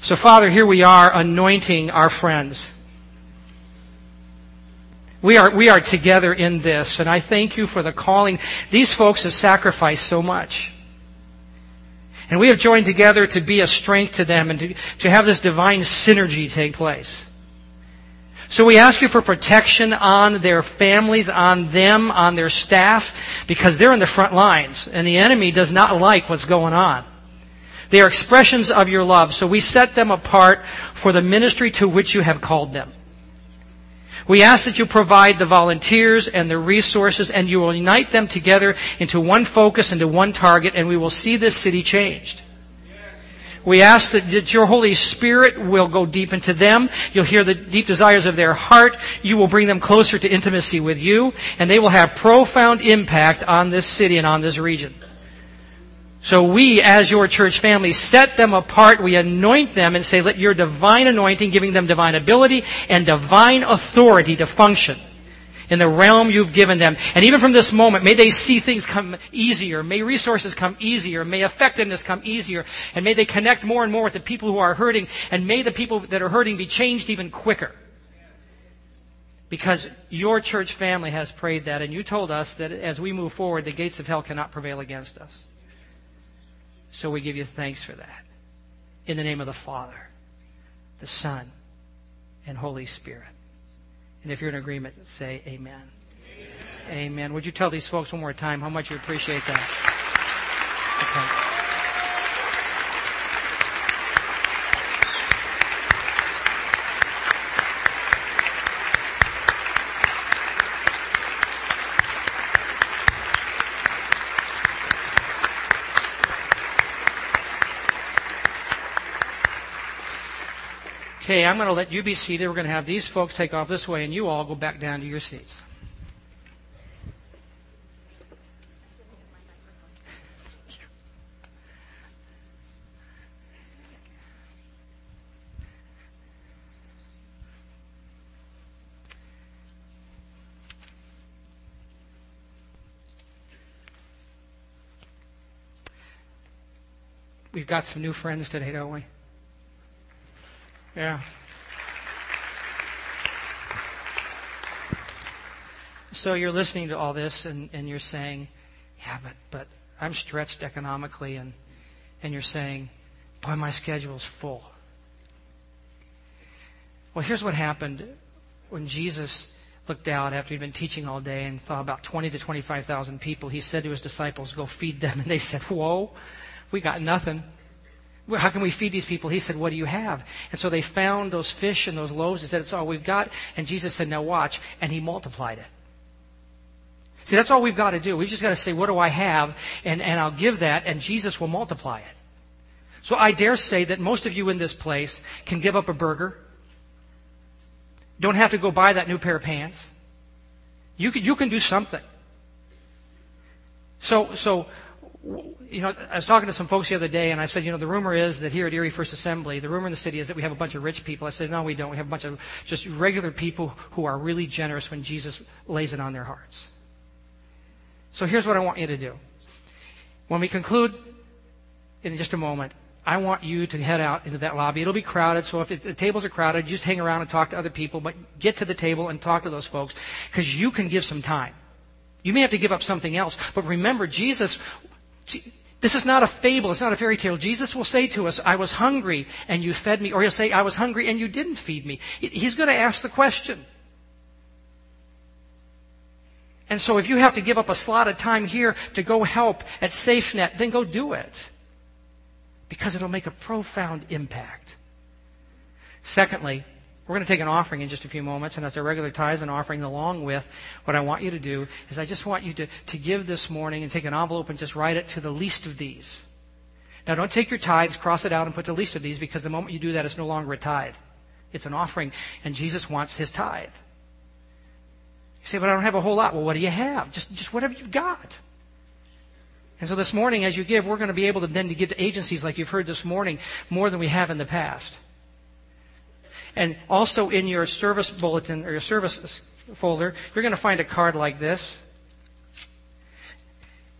So, Father, here we are anointing our friends. We are, we are together in this, and I thank you for the calling. These folks have sacrificed so much. And we have joined together to be a strength to them and to, to have this divine synergy take place. So we ask you for protection on their families, on them, on their staff, because they're in the front lines, and the enemy does not like what's going on. They are expressions of your love, so we set them apart for the ministry to which you have called them. We ask that you provide the volunteers and the resources and you will unite them together into one focus, into one target, and we will see this city changed. We ask that, your Holy Spirit will go deep into them. You'll hear the deep desires of their heart. You will bring them closer to intimacy with you, and they will have profound impact on this city and on this region. So we, as your church family, set them apart. We anoint them and say, let your divine anointing, giving them divine ability and divine authority to function in the realm you've given them. And even from this moment, may they see things come easier. May resources come easier. May effectiveness come easier. And may they connect more and more with the people who are hurting. And may the people that are hurting be changed even quicker. Because your church family has prayed that. And you told us that as we move forward, the gates of hell cannot prevail against us. So we give you thanks for that. In the name of the Father, the Son, and Holy Spirit. And if you're in agreement, say amen. Amen. amen. Would you tell these folks one more time how much you appreciate that? Okay. Okay, I'm going to let you be seated. We're going to have these folks take off this way, and you all go back down to your seats. We've got some new friends today, don't we? Yeah. So you're listening to all this and, and you're saying, yeah, but, but I'm stretched economically and, and you're saying, boy, my schedule's full. Well, here's what happened when Jesus looked out after he'd been teaching all day and saw about 20 to 25,000 people. He said to his disciples, go feed them. And they said, whoa, we got nothing. How can we feed these people? He said, What do you have? And so they found those fish and those loaves and said, It's all we've got. And Jesus said, Now watch. And he multiplied it. See, that's all we've got to do. We've just got to say, What do I have? And, and I'll give that, and Jesus will multiply it. So I dare say that most of you in this place can give up a burger. Don't have to go buy that new pair of pants. You can, you can do something. So, so you know, I was talking to some folks the other day, and I said, you know, the rumor is that here at Erie First Assembly, the rumor in the city is that we have a bunch of rich people. I said, no, we don't. We have a bunch of just regular people who are really generous when Jesus lays it on their hearts. So here's what I want you to do. When we conclude in just a moment, I want you to head out into that lobby. It'll be crowded, so if it, the tables are crowded, just hang around and talk to other people, but get to the table and talk to those folks because you can give some time. You may have to give up something else, but remember, Jesus this is not a fable. It's not a fairy tale. Jesus will say to us, I was hungry and you fed me. Or he'll say, I was hungry and you didn't feed me. He's going to ask the question. And so if you have to give up a slot of time here to go help at SafeNet, then go do it. Because it'll make a profound impact. Secondly, we're going to take an offering in just a few moments, and as our regular tithes and offering along with, what I want you to do is I just want you to, to give this morning and take an envelope and just write it to the least of these. Now, don't take your tithes, cross it out, and put the least of these because the moment you do that, it's no longer a tithe. It's an offering, and Jesus wants his tithe. You say, but I don't have a whole lot. Well, what do you have? Just, just whatever you've got. And so this morning, as you give, we're going to be able to then to give to agencies like you've heard this morning more than we have in the past. And also in your service bulletin or your services folder, you're going to find a card like this.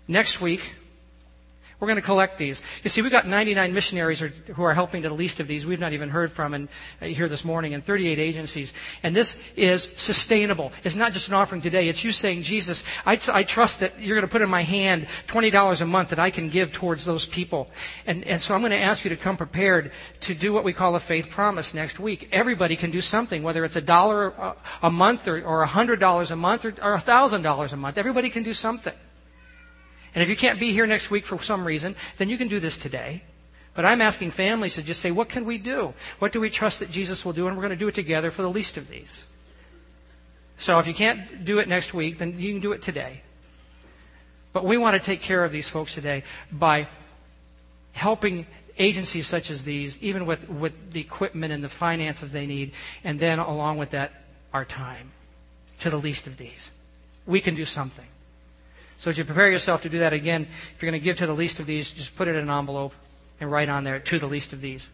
Next week, we're going to collect these. You see, we've got 99 missionaries who are helping to the least of these. We've not even heard from and uh, here this morning, and 38 agencies. And this is sustainable. It's not just an offering today. It's you saying, Jesus, I, t- I trust that you're going to put in my hand $20 a month that I can give towards those people. And, and so I'm going to ask you to come prepared to do what we call a faith promise next week. Everybody can do something, whether it's a dollar a month or, or $100 a month or, or $1,000 a month. Everybody can do something. And if you can't be here next week for some reason, then you can do this today. But I'm asking families to just say, what can we do? What do we trust that Jesus will do? And we're going to do it together for the least of these. So if you can't do it next week, then you can do it today. But we want to take care of these folks today by helping agencies such as these, even with, with the equipment and the finances they need, and then along with that, our time to the least of these. We can do something. So as you prepare yourself to do that again, if you're going to give to the least of these, just put it in an envelope and write on there to the least of these.